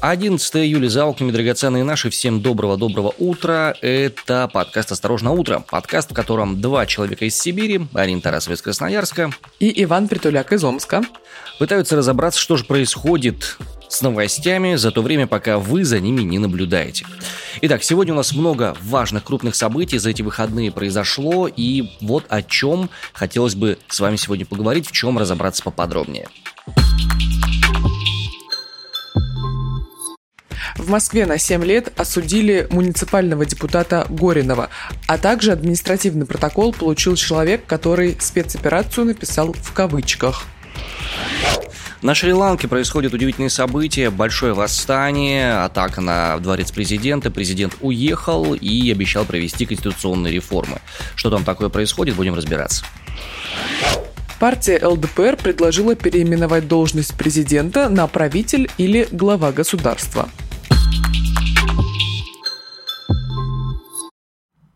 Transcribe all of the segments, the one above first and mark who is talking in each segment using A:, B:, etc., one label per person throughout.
A: 11 июля за окнами драгоценные наши. Всем доброго-доброго утра. Это подкаст «Осторожно, утро». Подкаст, в котором два человека из Сибири, Арина Тарасова из Красноярска
B: и Иван Притуляк из Омска,
A: пытаются разобраться, что же происходит с новостями за то время, пока вы за ними не наблюдаете. Итак, сегодня у нас много важных крупных событий за эти выходные произошло, и вот о чем хотелось бы с вами сегодня поговорить, в чем разобраться поподробнее.
B: В Москве на 7 лет осудили муниципального депутата Горинова, а также административный протокол получил человек, который спецоперацию написал в кавычках.
A: На Шри-Ланке происходят удивительные события, большое восстание, атака на дворец президента. Президент уехал и обещал провести конституционные реформы. Что там такое происходит, будем разбираться.
B: Партия ЛДПР предложила переименовать должность президента на правитель или глава государства.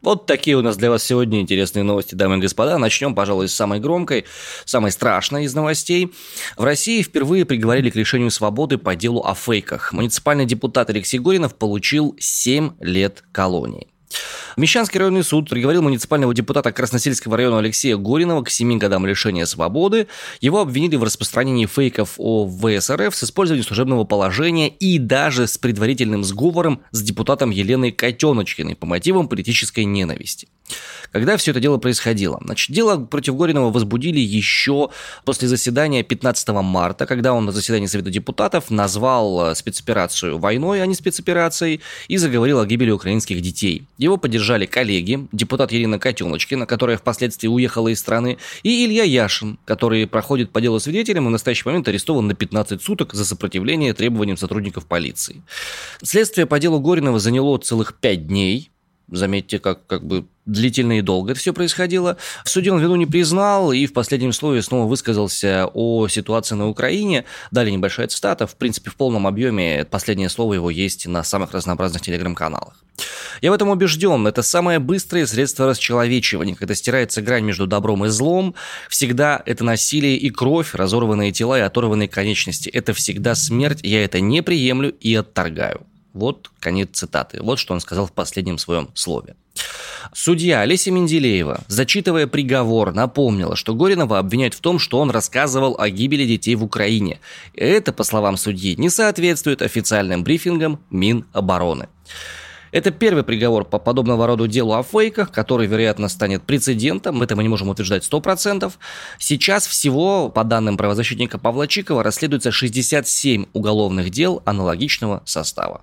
A: Вот такие у нас для вас сегодня интересные новости, дамы и господа. Начнем, пожалуй, с самой громкой, самой страшной из новостей. В России впервые приговорили к лишению свободы по делу о фейках. Муниципальный депутат Алексей Горинов получил 7 лет колонии. Мещанский районный суд приговорил муниципального депутата Красносельского района Алексея Горинова к 7 годам лишения свободы. Его обвинили в распространении фейков о ВСРФ с использованием служебного положения и даже с предварительным сговором с депутатом Еленой Котеночкиной по мотивам политической ненависти. Когда все это дело происходило? Значит, дело против Горинова возбудили еще после заседания 15 марта, когда он на заседании Совета депутатов назвал э, спецоперацию войной, а не спецоперацией, и заговорил о гибели украинских детей. Его поддержали коллеги, депутат Ирина Котеночкина, которая впоследствии уехала из страны, и Илья Яшин, который проходит по делу свидетелем и в настоящий момент арестован на 15 суток за сопротивление требованиям сотрудников полиции. Следствие по делу Горинова заняло целых 5 дней, Заметьте, как, как бы длительно и долго это все происходило. В суде он вину не признал и в последнем слове снова высказался о ситуации на Украине. Далее небольшая цитата. В принципе, в полном объеме последнее слово его есть на самых разнообразных телеграм-каналах. Я в этом убежден. Это самое быстрое средство расчеловечивания, когда стирается грань между добром и злом. Всегда это насилие и кровь, разорванные тела и оторванные конечности. Это всегда смерть. Я это не приемлю и отторгаю. Вот конец цитаты. Вот что он сказал в последнем своем слове. Судья Олеся Менделеева, зачитывая приговор, напомнила, что Горинова обвиняют в том, что он рассказывал о гибели детей в Украине. Это, по словам судьи, не соответствует официальным брифингам Минобороны. Это первый приговор по подобного рода делу о фейках, который, вероятно, станет прецедентом. Это мы не можем утверждать 100%. Сейчас всего, по данным правозащитника Павла Чикова, расследуется 67 уголовных дел аналогичного состава.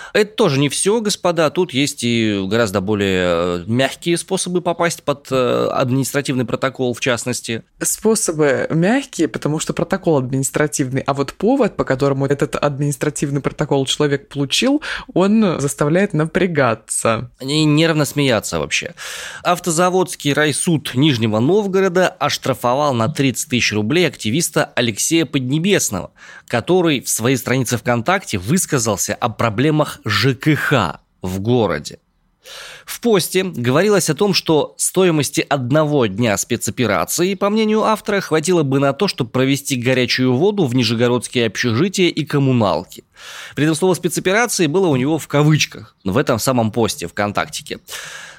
A: Это тоже не все, господа. Тут есть и гораздо более э, мягкие способы попасть под э, административный протокол, в частности.
B: Способы мягкие, потому что протокол административный, а вот повод, по которому этот административный протокол человек получил, он заставляет напрягаться.
A: И нервно смеяться вообще. Автозаводский райсуд Нижнего Новгорода оштрафовал на 30 тысяч рублей активиста Алексея Поднебесного, который в своей странице ВКонтакте высказался о проблемах ЖКХ в городе. В посте говорилось о том, что стоимости одного дня спецоперации, по мнению автора, хватило бы на то, чтобы провести горячую воду в нижегородские общежития и коммуналки. При этом слово спецоперации было у него в кавычках, в этом самом посте ВКонтактике.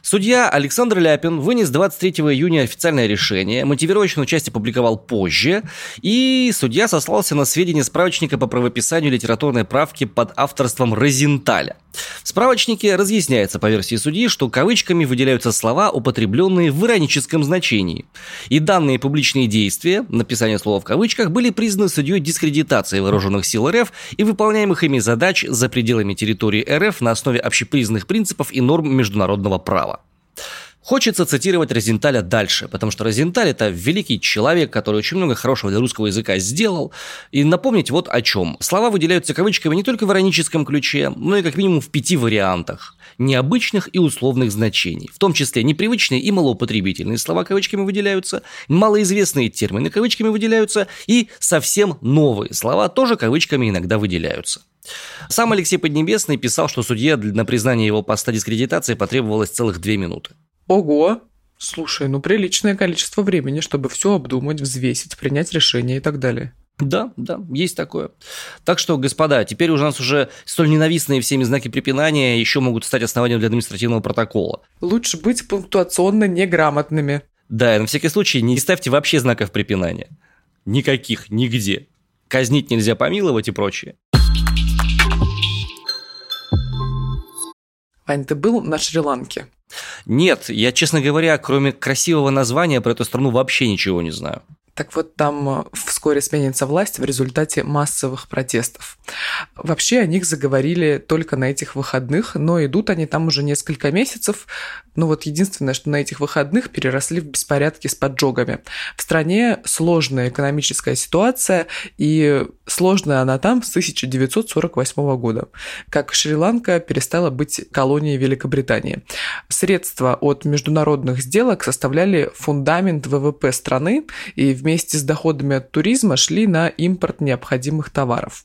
A: Судья Александр Ляпин вынес 23 июня официальное решение, мотивировочную часть опубликовал позже, и судья сослался на сведения справочника по правописанию литературной правки под авторством Розенталя. В справочнике разъясняется по версии судьи, что кавычками выделяются слова, употребленные в ироническом значении. И данные публичные действия, написание слова в кавычках, были признаны судьей дискредитацией вооруженных сил РФ и выполняемых ими задач за пределами территории РФ на основе общепризнанных принципов и норм международного права. Хочется цитировать Розенталя дальше, потому что Розенталь – это великий человек, который очень много хорошего для русского языка сделал. И напомнить вот о чем. Слова выделяются кавычками не только в ироническом ключе, но и как минимум в пяти вариантах необычных и условных значений, в том числе непривычные и малоупотребительные слова кавычками выделяются, малоизвестные термины кавычками выделяются и совсем новые слова тоже кавычками иногда выделяются. Сам Алексей Поднебесный писал, что судье на признание его поста дискредитации потребовалось целых две минуты.
B: Ого! Слушай, ну приличное количество времени, чтобы все обдумать, взвесить, принять решение и так далее.
A: Да, да, есть такое. Так что, господа, теперь у нас уже столь ненавистные всеми знаки препинания еще могут стать основанием для административного протокола.
B: Лучше быть пунктуационно неграмотными.
A: Да, и на всякий случай не ставьте вообще знаков препинания. Никаких, нигде. Казнить нельзя помиловать и прочее.
B: Вань, ты был на Шри-Ланке?
A: Нет, я, честно говоря, кроме красивого названия про эту страну вообще ничего не знаю.
B: Так вот, там э, вскоре сменится власть в результате массовых протестов. Вообще о них заговорили только на этих выходных, но идут они там уже несколько месяцев. Ну вот единственное, что на этих выходных переросли в беспорядки с поджогами. В стране сложная экономическая ситуация, и сложная она там с 1948 года, как Шри-Ланка перестала быть колонией Великобритании. Средства от международных сделок составляли фундамент ВВП страны, и вместе с доходами от туризма шли на импорт необходимых товаров.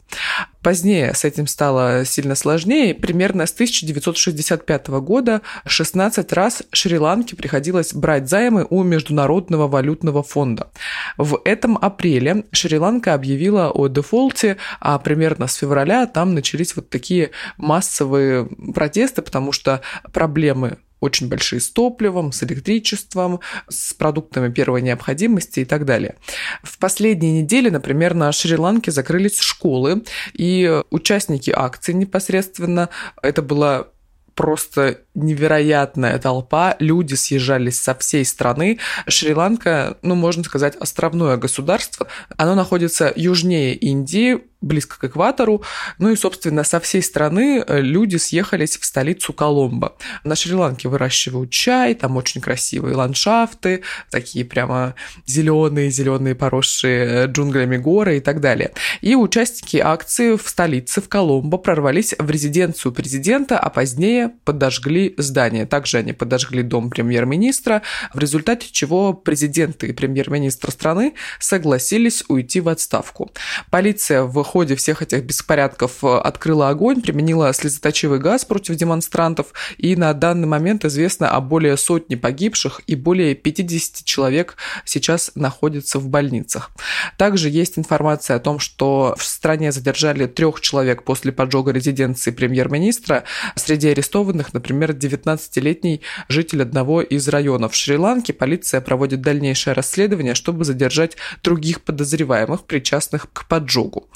B: Позднее с этим стало сильно сложнее. Примерно с 1965 года 16 раз Шри-Ланке приходилось брать займы у Международного валютного фонда. В этом апреле Шри-Ланка объявила о дефолте, а примерно с февраля там начались вот такие массовые протесты, потому что проблемы очень большие с топливом, с электричеством, с продуктами первой необходимости и так далее. В последние недели, например, на Шри-Ланке закрылись школы, и участники акции непосредственно, это было просто невероятная толпа, люди съезжались со всей страны. Шри-Ланка, ну, можно сказать, островное государство. Оно находится южнее Индии, близко к экватору. Ну и, собственно, со всей страны э, люди съехались в столицу Коломбо. На Шри-Ланке выращивают чай, там очень красивые ландшафты, такие прямо зеленые, зеленые поросшие э, джунглями горы и так далее. И участники акции в столице, в Коломбо, прорвались в резиденцию президента, а позднее подожгли здание. Также они подожгли дом премьер-министра, в результате чего президент и премьер-министр страны согласились уйти в отставку. Полиция в ходе всех этих беспорядков э, открыла огонь, применила слезоточивый газ против демонстрантов, и на данный момент известно о более сотни погибших и более 50 человек сейчас находятся в больницах. Также есть информация о том, что в стране задержали трех человек после поджога резиденции премьер-министра. Среди арестованных, например, 19-летний житель одного из районов Шри-Ланки. Полиция проводит дальнейшее расследование, чтобы задержать других подозреваемых, причастных к поджогу.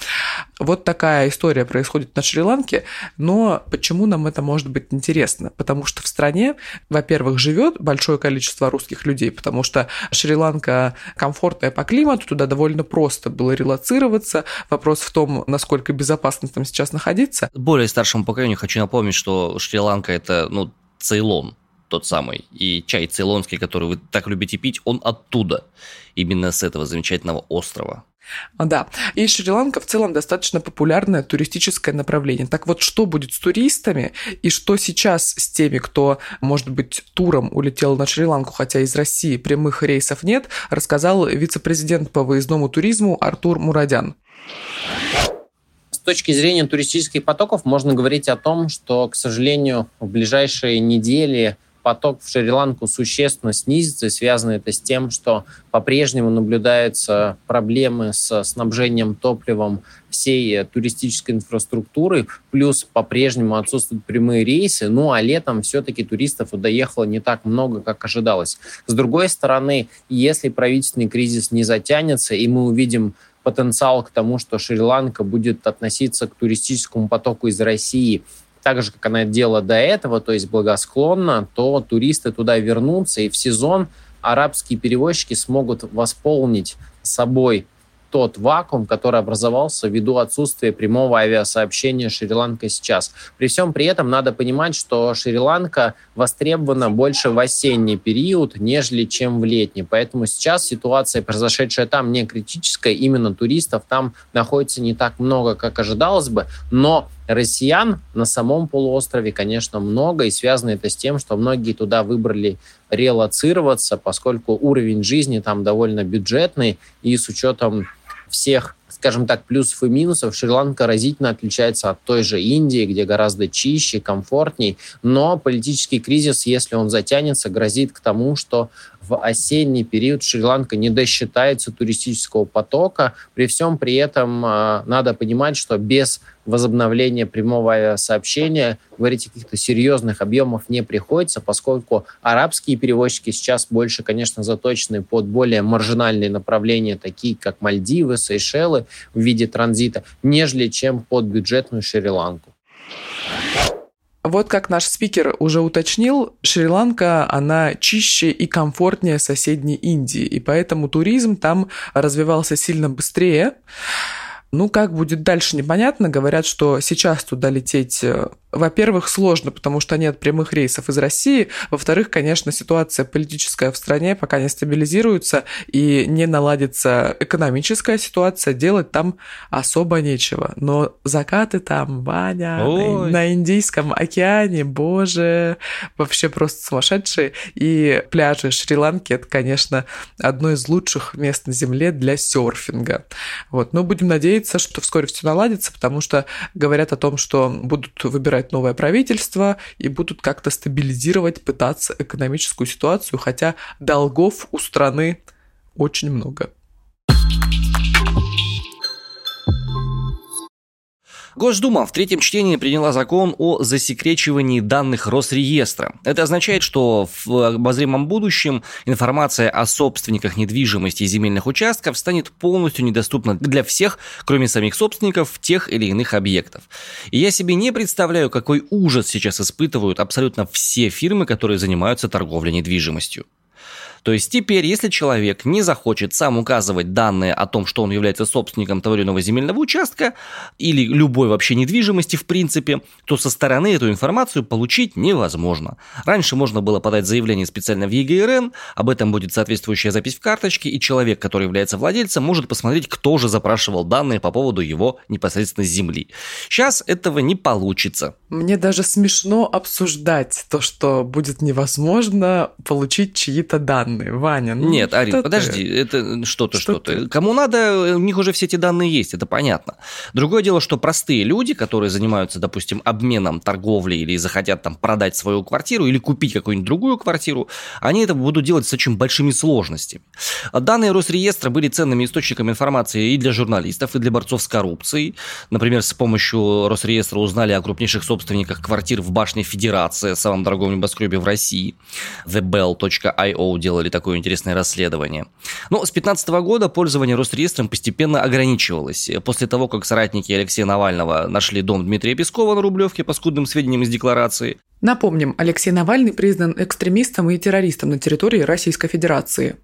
B: Вот такая история происходит на Шри-Ланке, но почему нам это может быть интересно? Потому что в стране, во-первых, живет большое количество русских людей, потому что Шри-Ланка комфортная по климату, туда довольно просто было релацироваться. Вопрос в том, насколько безопасно там сейчас находиться.
A: Более старшему поколению хочу напомнить, что Шри-Ланка это, ну, Цейлон тот самый. И чай цейлонский, который вы так любите пить, он оттуда. Именно с этого замечательного острова.
B: Да, и Шри-Ланка в целом достаточно популярное туристическое направление. Так вот, что будет с туристами и что сейчас с теми, кто, может быть, туром улетел на Шри-Ланку, хотя из России прямых рейсов нет, рассказал вице-президент по выездному туризму Артур Мурадян.
C: С точки зрения туристических потоков можно говорить о том, что, к сожалению, в ближайшие недели поток в Шри-Ланку существенно снизится, и связано это с тем, что по-прежнему наблюдаются проблемы с снабжением топливом всей туристической инфраструктуры, плюс по-прежнему отсутствуют прямые рейсы, ну а летом все-таки туристов доехало не так много, как ожидалось. С другой стороны, если правительственный кризис не затянется, и мы увидим потенциал к тому, что Шри-Ланка будет относиться к туристическому потоку из России так же, как она делала до этого, то есть благосклонно, то туристы туда вернутся, и в сезон арабские перевозчики смогут восполнить собой тот вакуум, который образовался ввиду отсутствия прямого авиасообщения Шри-Ланкой сейчас. При всем при этом надо понимать, что Шри-Ланка востребована больше в осенний период, нежели чем в летний. Поэтому сейчас ситуация, произошедшая там, не критическая. Именно туристов там находится не так много, как ожидалось бы. Но россиян на самом полуострове, конечно, много, и связано это с тем, что многие туда выбрали релацироваться, поскольку уровень жизни там довольно бюджетный, и с учетом всех, скажем так, плюсов и минусов Шри-Ланка разительно отличается от той же Индии, где гораздо чище, комфортней. Но политический кризис, если он затянется, грозит к тому, что в осенний период Шри-Ланка не досчитается туристического потока. При всем при этом э, надо понимать, что без возобновления прямого авиасообщения говорить о каких-то серьезных объемов не приходится, поскольку арабские перевозчики сейчас больше, конечно, заточены под более маржинальные направления, такие как Мальдивы, Сейшелы в виде транзита, нежели чем под бюджетную Шри-Ланку.
B: Вот как наш спикер уже уточнил, Шри-Ланка, она чище и комфортнее соседней Индии, и поэтому туризм там развивался сильно быстрее. Ну, как будет дальше, непонятно. Говорят, что сейчас туда лететь э, во-первых, сложно, потому что нет прямых рейсов из России. Во-вторых, конечно, ситуация политическая в стране пока не стабилизируется и не наладится экономическая ситуация, делать там особо нечего. Но закаты там, Ваня, Ой. на Индийском океане, боже, вообще просто сумасшедшие. И пляжи Шри-Ланки – это, конечно, одно из лучших мест на Земле для серфинга. Вот. Но будем надеяться, что вскоре все наладится, потому что говорят о том, что будут выбирать выбирать новое правительство и будут как-то стабилизировать, пытаться экономическую ситуацию, хотя долгов у страны очень много.
A: Госдума в третьем чтении приняла закон о засекречивании данных Росреестра. Это означает, что в обозримом будущем информация о собственниках недвижимости и земельных участков станет полностью недоступна для всех, кроме самих собственников тех или иных объектов. И я себе не представляю, какой ужас сейчас испытывают абсолютно все фирмы, которые занимаются торговлей недвижимостью. То есть теперь, если человек не захочет сам указывать данные о том, что он является собственником того или иного земельного участка или любой вообще недвижимости в принципе, то со стороны эту информацию получить невозможно. Раньше можно было подать заявление специально в ЕГРН, об этом будет соответствующая запись в карточке, и человек, который является владельцем, может посмотреть, кто же запрашивал данные по поводу его непосредственно земли. Сейчас этого не получится.
B: Мне даже смешно обсуждать то, что будет невозможно получить чьи-то данные данные, Ваня.
A: Ну, Нет, Арин, подожди, ты? это что-то, что-то. Что Кому надо, у них уже все эти данные есть, это понятно. Другое дело, что простые люди, которые занимаются, допустим, обменом торговли или захотят там продать свою квартиру или купить какую-нибудь другую квартиру, они это будут делать с очень большими сложностями. Данные Росреестра были ценными источниками информации и для журналистов, и для борцов с коррупцией. Например, с помощью Росреестра узнали о крупнейших собственниках квартир в башне Федерации, самом дорогом небоскребе в России. TheBell.io делали делали такое интересное расследование. Но с 2015 года пользование Росреестром постепенно ограничивалось. После того, как соратники Алексея Навального нашли дом Дмитрия Пескова на Рублевке, по скудным сведениям из декларации,
B: Напомним, Алексей Навальный признан экстремистом и террористом на территории Российской Федерации.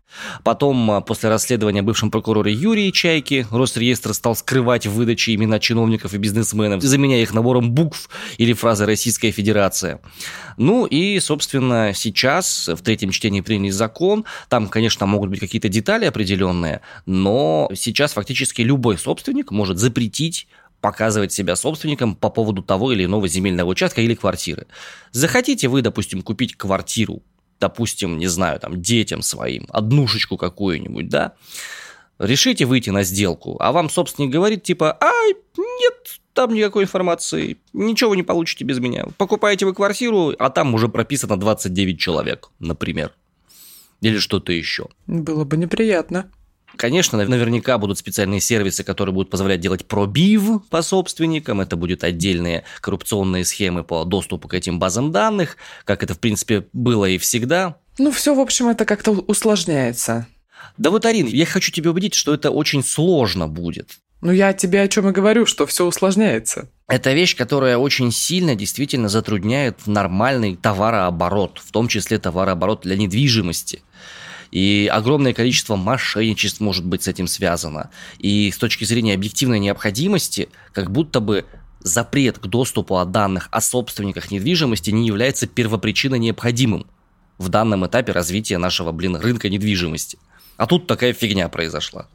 A: Потом, а, после расследования бывшем прокуроре Юрия Чайки, Росреестр стал скрывать в выдаче имена чиновников и бизнесменов, заменяя их набором букв или фразы «Российская Федерация». Ну и, собственно, сейчас в третьем чтении приняли закон. Там, конечно, могут быть какие-то детали определенные, но сейчас фактически любой собственник может запретить показывать себя собственником по поводу того или иного земельного участка или квартиры. Захотите вы, допустим, купить квартиру, допустим, не знаю, там, детям своим, однушечку какую-нибудь, да, решите выйти на сделку, а вам собственник говорит, типа, ай, нет, там никакой информации, ничего вы не получите без меня. Покупаете вы квартиру, а там уже прописано 29 человек, например. Или что-то еще.
B: Было бы неприятно.
A: Конечно, наверняка будут специальные сервисы, которые будут позволять делать пробив по собственникам. Это будут отдельные коррупционные схемы по доступу к этим базам данных, как это, в принципе, было и всегда.
B: Ну, все, в общем, это как-то усложняется.
A: Да вот, Арин, я хочу тебя убедить, что это очень сложно будет.
B: Ну, я тебе о чем и говорю, что все усложняется.
A: Это вещь, которая очень сильно действительно затрудняет нормальный товарооборот, в том числе товарооборот для недвижимости. И огромное количество мошенничеств может быть с этим связано. И с точки зрения объективной необходимости, как будто бы запрет к доступу от данных о собственниках недвижимости не является первопричиной необходимым в данном этапе развития нашего, блин, рынка недвижимости. А тут такая фигня произошла.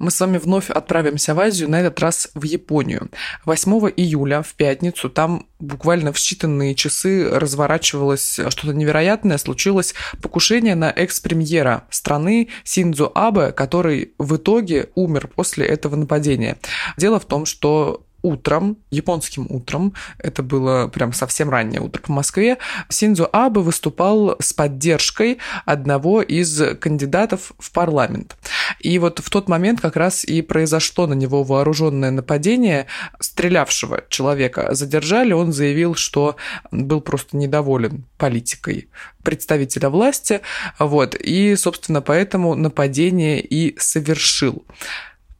B: Мы с вами вновь отправимся в Азию, на этот раз в Японию. 8 июля, в пятницу, там буквально в считанные часы разворачивалось что-то невероятное, случилось покушение на экс-премьера страны Синдзо Абе, который в итоге умер после этого нападения. Дело в том, что утром, японским утром, это было прям совсем раннее утро по Москве, Синдзо Абе выступал с поддержкой одного из кандидатов в парламент. И вот в тот момент как раз и произошло на него вооруженное нападение. Стрелявшего человека задержали, он заявил, что был просто недоволен политикой представителя власти, вот, и, собственно, поэтому нападение и совершил.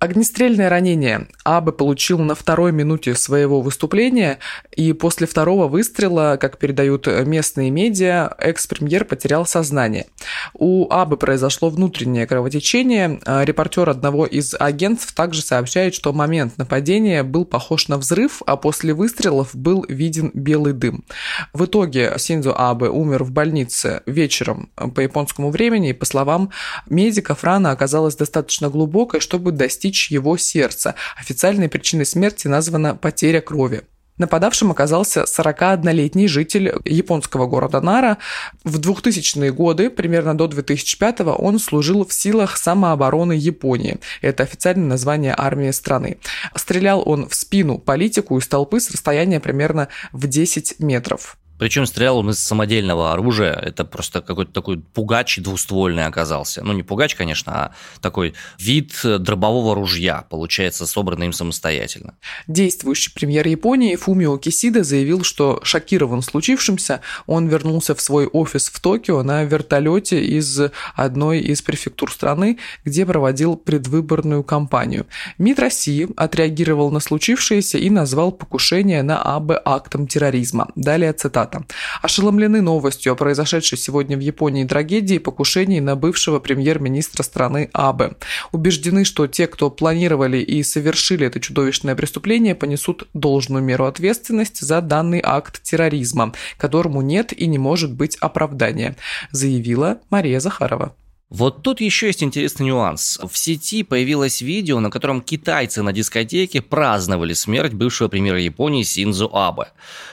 B: Огнестрельное ранение Абе получил на второй минуте своего выступления, и после второго выстрела, как передают местные медиа, экс-премьер потерял сознание. У Абы произошло внутреннее кровотечение. А репортер одного из агентств также сообщает, что момент нападения был похож на взрыв, а после выстрелов был виден белый дым. В итоге Синдзо Абе умер в больнице вечером по японскому времени, и, по словам медиков, рана оказалась достаточно глубокой, чтобы достичь достичь его сердца. Официальной причиной смерти названа потеря крови. Нападавшим оказался 41-летний житель японского города Нара. В 2000-е годы, примерно до 2005 он служил в силах самообороны Японии. Это официальное название армии страны. Стрелял он в спину политику из толпы с расстояния примерно в 10 метров.
A: Причем стрелял он из самодельного оружия. Это просто какой-то такой пугач двуствольный оказался. Ну, не пугач, конечно, а такой вид дробового ружья, получается, собранный им самостоятельно.
B: Действующий премьер Японии Фумио Кисида заявил, что шокирован случившимся. Он вернулся в свой офис в Токио на вертолете из одной из префектур страны, где проводил предвыборную кампанию. МИД России отреагировал на случившееся и назвал покушение на АБ актом терроризма. Далее цитата цитата. «Ошеломлены новостью о произошедшей сегодня в Японии трагедии и покушении на бывшего премьер-министра страны Абе. Убеждены, что те, кто планировали и совершили это чудовищное преступление, понесут должную меру ответственности за данный акт терроризма, которому нет и не может быть оправдания», заявила Мария Захарова.
A: Вот тут еще есть интересный нюанс. В сети появилось видео, на котором китайцы на дискотеке праздновали смерть бывшего премьера Японии Синзу Абе.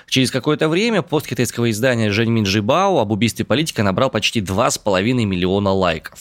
A: Через какое-то время пост китайского издания Жень Минджибао об убийстве политика набрал почти 2,5 миллиона лайков.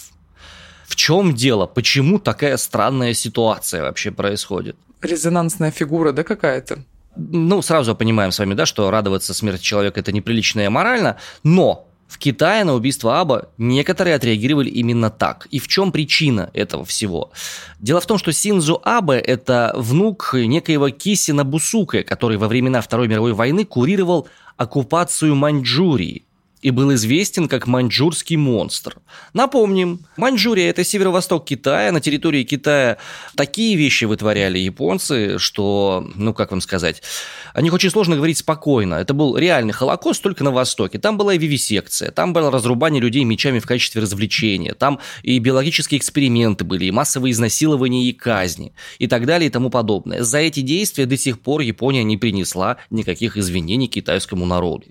A: В чем дело? Почему такая странная ситуация вообще происходит?
B: Резонансная фигура, да, какая-то?
A: Ну, сразу понимаем с вами, да, что радоваться смерти человека это неприлично и морально, но в Китае на убийство Аба некоторые отреагировали именно так. И в чем причина этого всего? Дело в том, что Синзу Абе – это внук некоего Кисина Бусука, который во времена Второй мировой войны курировал оккупацию Маньчжурии и был известен как маньчжурский монстр. Напомним, Маньчжурия – это северо-восток Китая. На территории Китая такие вещи вытворяли японцы, что, ну как вам сказать, о них очень сложно говорить спокойно. Это был реальный Холокост только на Востоке. Там была и вивисекция, там было разрубание людей мечами в качестве развлечения, там и биологические эксперименты были, и массовые изнасилования и казни, и так далее и тому подобное. За эти действия до сих пор Япония не принесла никаких извинений китайскому народу.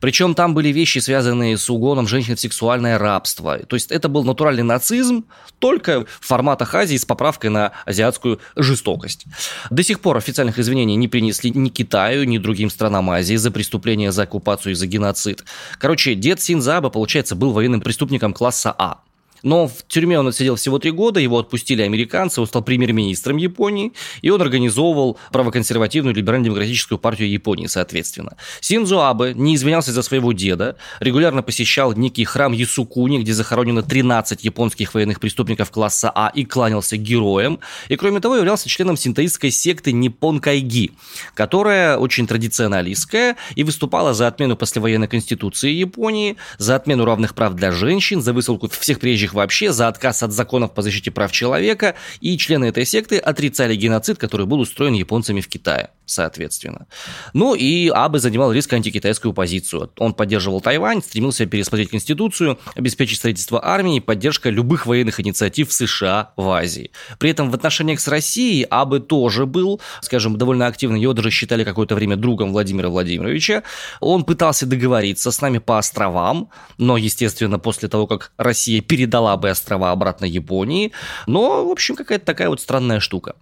A: Причем там были вещи, связанные с угоном женщин в сексуальное рабство. То есть это был натуральный нацизм, только в форматах Азии с поправкой на азиатскую жестокость. До сих пор официальных извинений не принесли ни Китаю, ни другим странам Азии за преступления за оккупацию и за геноцид. Короче, дед Синзаба, получается, был военным преступником класса А. Но в тюрьме он отсидел всего три года, его отпустили американцы, он стал премьер-министром Японии, и он организовывал правоконсервативную либерально-демократическую партию Японии, соответственно. Синдзо Абе не извинялся за своего деда, регулярно посещал некий храм Ясукуни, где захоронено 13 японских военных преступников класса А и кланялся героям, и кроме того являлся членом синтоистской секты Ниппон Кайги, которая очень традиционалистская и выступала за отмену послевоенной конституции Японии, за отмену равных прав для женщин, за высылку всех приезжих рабочих вообще за отказ от законов по защите прав человека, и члены этой секты отрицали геноцид, который был устроен японцами в Китае соответственно. Ну и Абе занимал резко антикитайскую позицию. Он поддерживал Тайвань, стремился пересмотреть Конституцию, обеспечить строительство армии поддержка любых военных инициатив в США в Азии. При этом в отношениях с Россией Абе тоже был, скажем, довольно активно. Его даже считали какое-то время другом Владимира Владимировича. Он пытался договориться с нами по островам, но, естественно, после того, как Россия передала бы острова обратно Японии. Но, в общем, какая-то такая вот странная штука.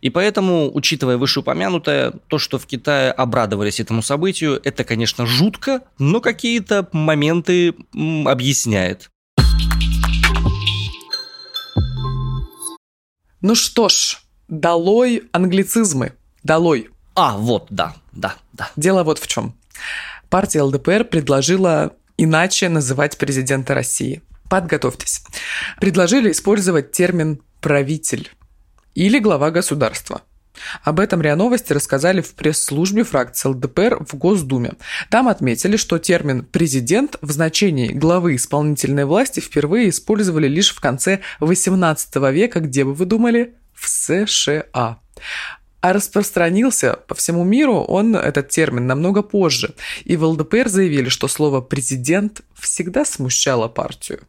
A: И поэтому, учитывая вышеупомянутое, то, что в Китае обрадовались этому событию, это, конечно, жутко, но какие-то моменты объясняет.
B: Ну что ж, долой англицизмы. Долой.
A: А, вот, да, да, да.
B: Дело вот в чем. Партия ЛДПР предложила иначе называть президента России. Подготовьтесь. Предложили использовать термин «правитель» или «глава государства». Об этом РИА Новости рассказали в пресс-службе фракции ЛДПР в Госдуме. Там отметили, что термин «президент» в значении главы исполнительной власти впервые использовали лишь в конце XVIII века, где бы вы думали? В США. А распространился по всему миру он, этот термин, намного позже. И в ЛДПР заявили, что слово «президент» всегда смущало партию.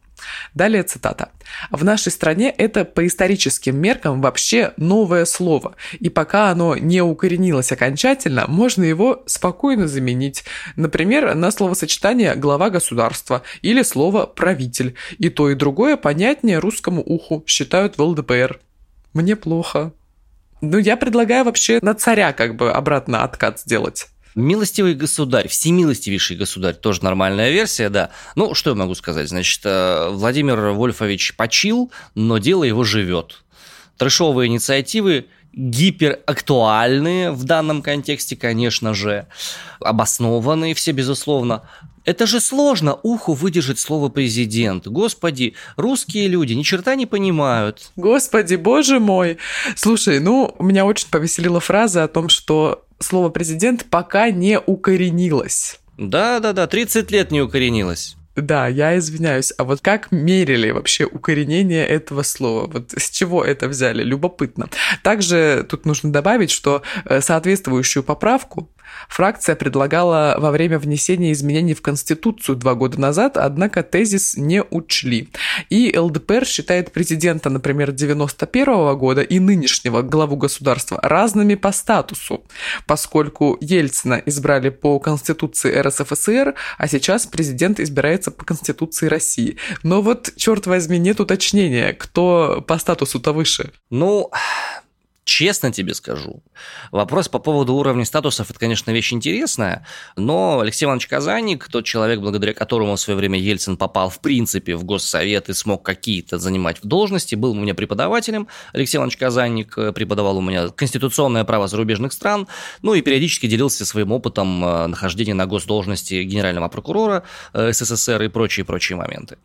B: Далее цитата. «В нашей стране это по историческим меркам вообще новое слово, и пока оно не укоренилось окончательно, можно его спокойно заменить, например, на словосочетание «глава государства» или слово «правитель», и то и другое понятнее русскому уху, считают в ЛДПР. Мне плохо. Ну, я предлагаю вообще на царя как бы обратно откат сделать.
A: Милостивый государь, всемилостивейший государь, тоже нормальная версия, да. Ну, что я могу сказать? Значит, э, Владимир Вольфович почил, но дело его живет. Трэшовые инициативы гиперактуальные в данном контексте, конечно же, обоснованные все, безусловно. Это же сложно уху выдержать слово президент. Господи, русские люди ни черта не понимают.
B: Господи, боже мой. Слушай, ну, меня очень повеселила фраза о том, что слово президент пока не укоренилось.
A: Да-да-да, 30 лет не укоренилось.
B: Да, я извиняюсь. А вот как мерили вообще укоренение этого слова? Вот с чего это взяли? Любопытно. Также тут нужно добавить, что э, соответствующую поправку Фракция предлагала во время внесения изменений в Конституцию два года назад, однако тезис не учли. И ЛДПР считает президента, например, 91 -го года и нынешнего главу государства разными по статусу, поскольку Ельцина избрали по Конституции РСФСР, а сейчас президент избирается по Конституции России. Но вот, черт возьми, нет уточнения, кто по статусу-то выше.
A: Ну, Честно тебе скажу, вопрос по поводу уровня статусов – это, конечно, вещь интересная, но Алексей Иванович Казанник, тот человек, благодаря которому в свое время Ельцин попал в принципе в Госсовет и смог какие-то занимать должности, был у меня преподавателем. Алексей Иванович Казанник э, преподавал у меня конституционное право зарубежных стран, ну и периодически делился своим опытом э, нахождения на госдолжности генерального прокурора э, СССР и прочие-прочие моменты.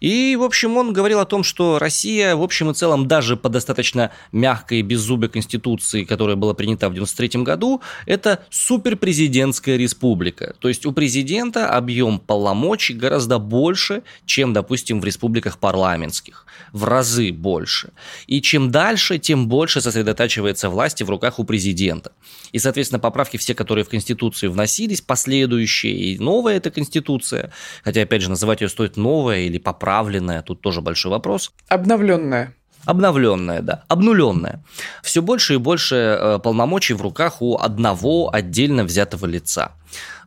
A: И, в общем, он говорил о том, что Россия, в общем и целом, даже по достаточно мягкой безумной зубе Конституции, которая была принята в 1993 году, это суперпрезидентская республика. То есть у президента объем полномочий гораздо больше, чем, допустим, в республиках парламентских. В разы больше. И чем дальше, тем больше сосредотачивается власти в руках у президента. И, соответственно, поправки все, которые в Конституцию вносились, последующие, и новая эта Конституция, хотя, опять же, называть ее стоит новая или поправленная, тут тоже большой вопрос.
B: Обновленная.
A: Обновленная, да, обнуленная. Все больше и больше э, полномочий в руках у одного отдельно взятого лица.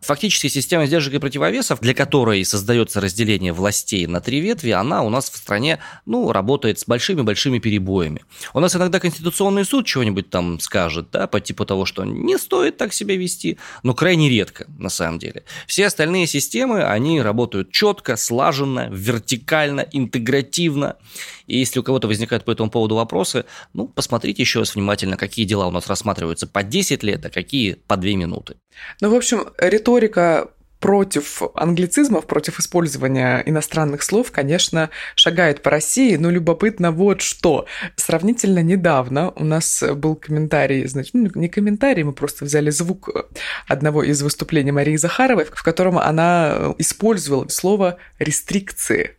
A: Фактически система сдержек и противовесов, для которой создается разделение властей на три ветви, она у нас в стране, ну, работает с большими-большими перебоями. У нас иногда Конституционный суд чего-нибудь там скажет, да, по типу того, что не стоит так себя вести, но крайне редко, на самом деле. Все остальные системы, они работают четко, слаженно, вертикально, интегративно. И если у кого-то возникают по этому поводу вопросы, ну, посмотрите еще раз внимательно, какие дела у нас рассматриваются по 10 лет, а какие по 2 минуты.
B: Ну, в общем, риторика против англицизмов, против использования иностранных слов, конечно, шагает по России, но любопытно вот что. Сравнительно недавно у нас был комментарий, значит, ну, не комментарий, мы просто взяли звук одного из выступлений Марии Захаровой, в котором она использовала слово «рестрикции».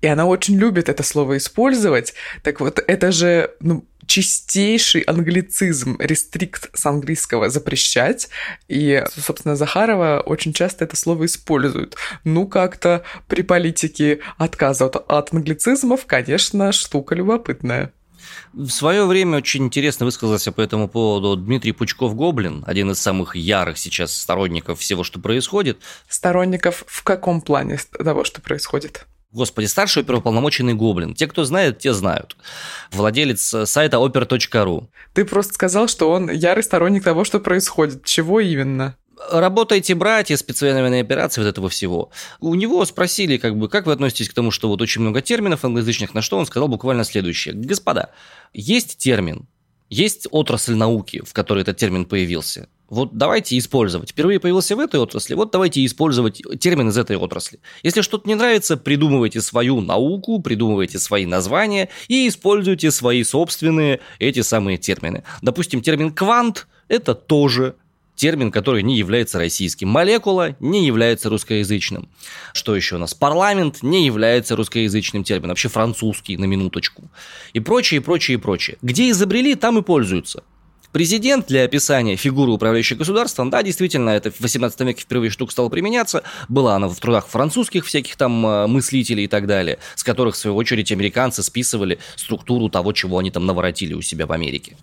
B: И она очень любит это слово использовать. Так вот, это же ну, чистейший англицизм, рестрикт с английского запрещать. И, собственно, Захарова очень часто это слово используют. Ну, как-то при политике отказа от англицизмов, конечно, штука любопытная.
A: В свое время очень интересно высказался по этому поводу Дмитрий Пучков-Гоблин, один из самых ярых сейчас сторонников всего, что происходит.
B: Сторонников в каком плане того, что происходит?
A: Господи, старший оперуполномоченный Гоблин. Те, кто знает, те знают. Владелец э, сайта oper.ru.
B: Ты просто сказал, что он ярый сторонник того, что происходит. Чего именно?
A: работаете братья, специальные операции вот этого всего. У него спросили, как бы, как вы относитесь к тому, что вот очень много терминов англоязычных, на что он сказал буквально следующее. Господа, есть термин, есть отрасль науки, в которой этот термин появился. Вот давайте использовать. Впервые появился в этой отрасли, вот давайте использовать термин из этой отрасли. Если что-то не нравится, придумывайте свою науку, придумывайте свои названия и используйте свои собственные эти самые термины. Допустим, термин «квант» – это тоже термин, который не является российским. Молекула не является русскоязычным. Что еще у нас? Парламент не является русскоязычным термином. Вообще французский, на минуточку. И прочее, и прочее, и прочее. Где изобрели, там и пользуются. Президент для описания фигуры управляющего государством, да, действительно, это в 18 веке впервые штука стала применяться. Была она в трудах французских всяких там э, мыслителей и так далее, с которых, в свою очередь, американцы списывали структуру того, чего они там наворотили у себя в Америке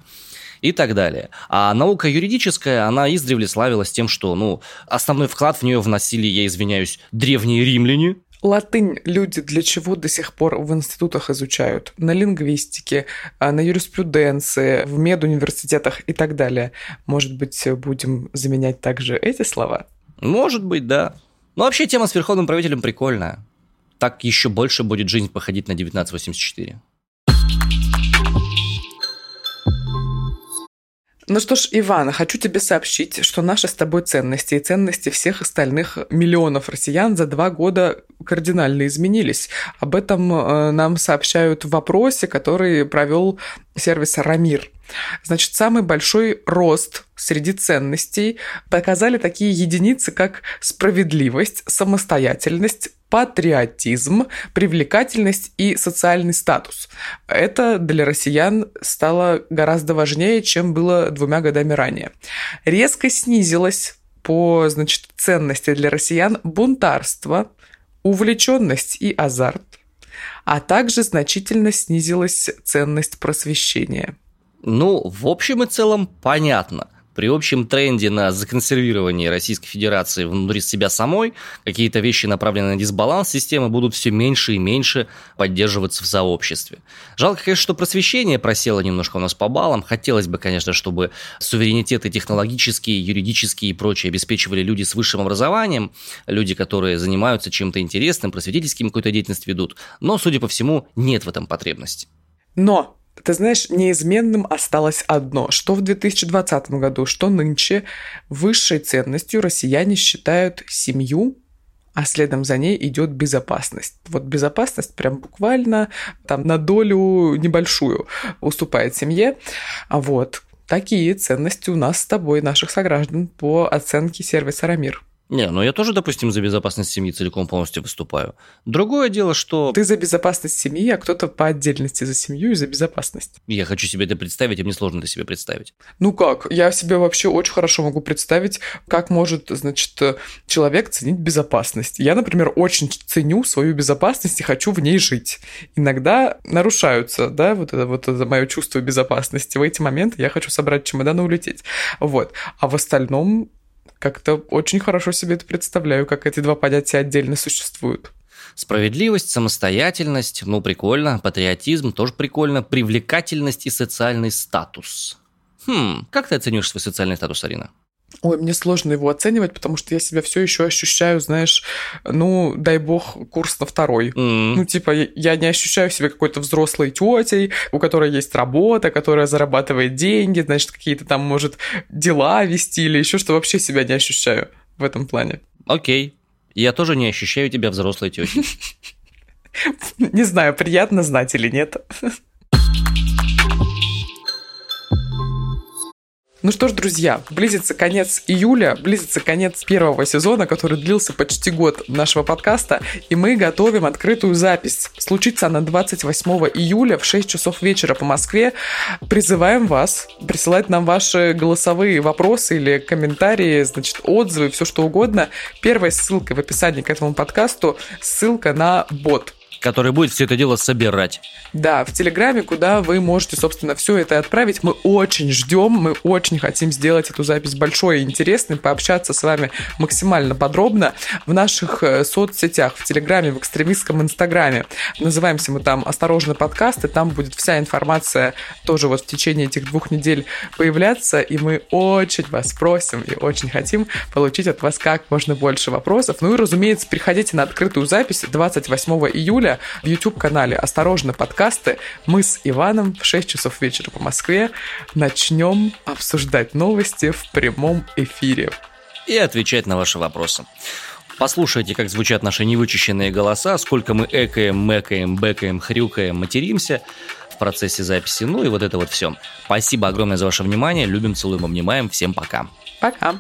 A: и так далее. А наука юридическая, она издревле славилась тем, что, ну, основной вклад в нее вносили, я извиняюсь, древние римляне,
B: Латынь люди для чего до сих пор в институтах изучают? На лингвистике, а, на юриспруденции, в медуниверситетах и так далее. Может быть, будем заменять также эти слова?
A: Может быть, да. Но вообще тема с верховным правителем прикольная. Так еще больше будет жизнь походить на 1984.
B: Ну что ж, Иван, хочу тебе сообщить, что наши с тобой ценности и ценности всех остальных миллионов россиян за два года кардинально изменились. Об этом э, нам сообщают в вопросе, который провел сервис Рамир. Значит, самый большой рост среди ценностей показали такие единицы, как справедливость, самостоятельность, патриотизм, привлекательность и социальный статус. Это для россиян стало гораздо важнее, чем было двумя годами ранее. Резко снизилось по значит, ценности для россиян бунтарство, увлеченность и азарт, а также значительно снизилась ценность просвещения.
A: Ну, в общем и целом, понятно – при общем тренде на законсервирование Российской Федерации внутри себя самой, какие-то вещи, направленные на дисбаланс системы, будут все меньше и меньше поддерживаться в сообществе. Жалко, конечно, что просвещение просело немножко у нас по баллам. Хотелось бы, конечно, чтобы суверенитеты технологические, юридические и прочие обеспечивали люди с высшим образованием, люди, которые занимаются чем-то интересным, просветительским какой-то деятельность ведут. Но, судя по всему, нет в этом потребности.
B: Но ты знаешь, неизменным осталось одно, что в 2020 году, что нынче высшей ценностью россияне считают семью, а следом за ней идет безопасность. Вот безопасность прям буквально там на долю небольшую уступает семье. А вот такие ценности у нас с тобой, наших сограждан, по оценке сервиса Рамир.
A: Не, ну я тоже, допустим, за безопасность семьи целиком полностью выступаю. Другое дело, что...
B: Ты за безопасность семьи, а кто-то по отдельности за семью и за безопасность.
A: Я хочу себе это представить, и мне сложно это себе представить.
B: Ну как? Я себе вообще очень хорошо могу представить, как может, значит, человек ценить безопасность. Я, например, очень ценю свою безопасность и хочу в ней жить. Иногда нарушаются, да, вот это вот это мое чувство безопасности. В эти моменты я хочу собрать чемодан и улететь. Вот. А в остальном как-то очень хорошо себе это представляю, как эти два понятия отдельно существуют.
A: Справедливость, самостоятельность, ну прикольно, патриотизм тоже прикольно, привлекательность и социальный статус. Хм, как ты оценишь свой социальный статус, Арина?
B: Ой, мне сложно его оценивать, потому что я себя все еще ощущаю, знаешь, ну, дай бог, курс на второй. Mm. Ну, типа, я не ощущаю себя какой-то взрослой тетей, у которой есть работа, которая зарабатывает деньги, значит, какие-то там, может, дела вести или еще что вообще себя не ощущаю в этом плане.
A: Окей. Я тоже не ощущаю тебя взрослой тетей.
B: Не знаю, приятно знать или нет. Ну что ж, друзья, близится конец июля, близится конец первого сезона, который длился почти год нашего подкаста, и мы готовим открытую запись. Случится она 28 июля в 6 часов вечера по Москве. Призываем вас присылать нам ваши голосовые вопросы или комментарии, значит, отзывы, все что угодно. Первая ссылка в описании к этому подкасту, ссылка на бот
A: который будет все это дело собирать.
B: Да, в Телеграме, куда вы можете, собственно, все это отправить. Мы очень ждем, мы очень хотим сделать эту запись большой и интересной, пообщаться с вами максимально подробно в наших э, соцсетях, в Телеграме, в экстремистском Инстаграме. Называемся мы там «Осторожно, подкасты», там будет вся информация тоже вот в течение этих двух недель появляться, и мы очень вас просим и очень хотим получить от вас как можно больше вопросов. Ну и, разумеется, приходите на открытую запись 28 июля июля в YouTube-канале «Осторожно, подкасты» мы с Иваном в 6 часов вечера по Москве начнем обсуждать новости в прямом эфире.
A: И отвечать на ваши вопросы. Послушайте, как звучат наши невычищенные голоса, сколько мы экаем, мэкаем, бэкаем, хрюкаем, материмся в процессе записи, ну и вот это вот все. Спасибо огромное за ваше внимание, любим, целуем, обнимаем, всем пока.
B: Пока.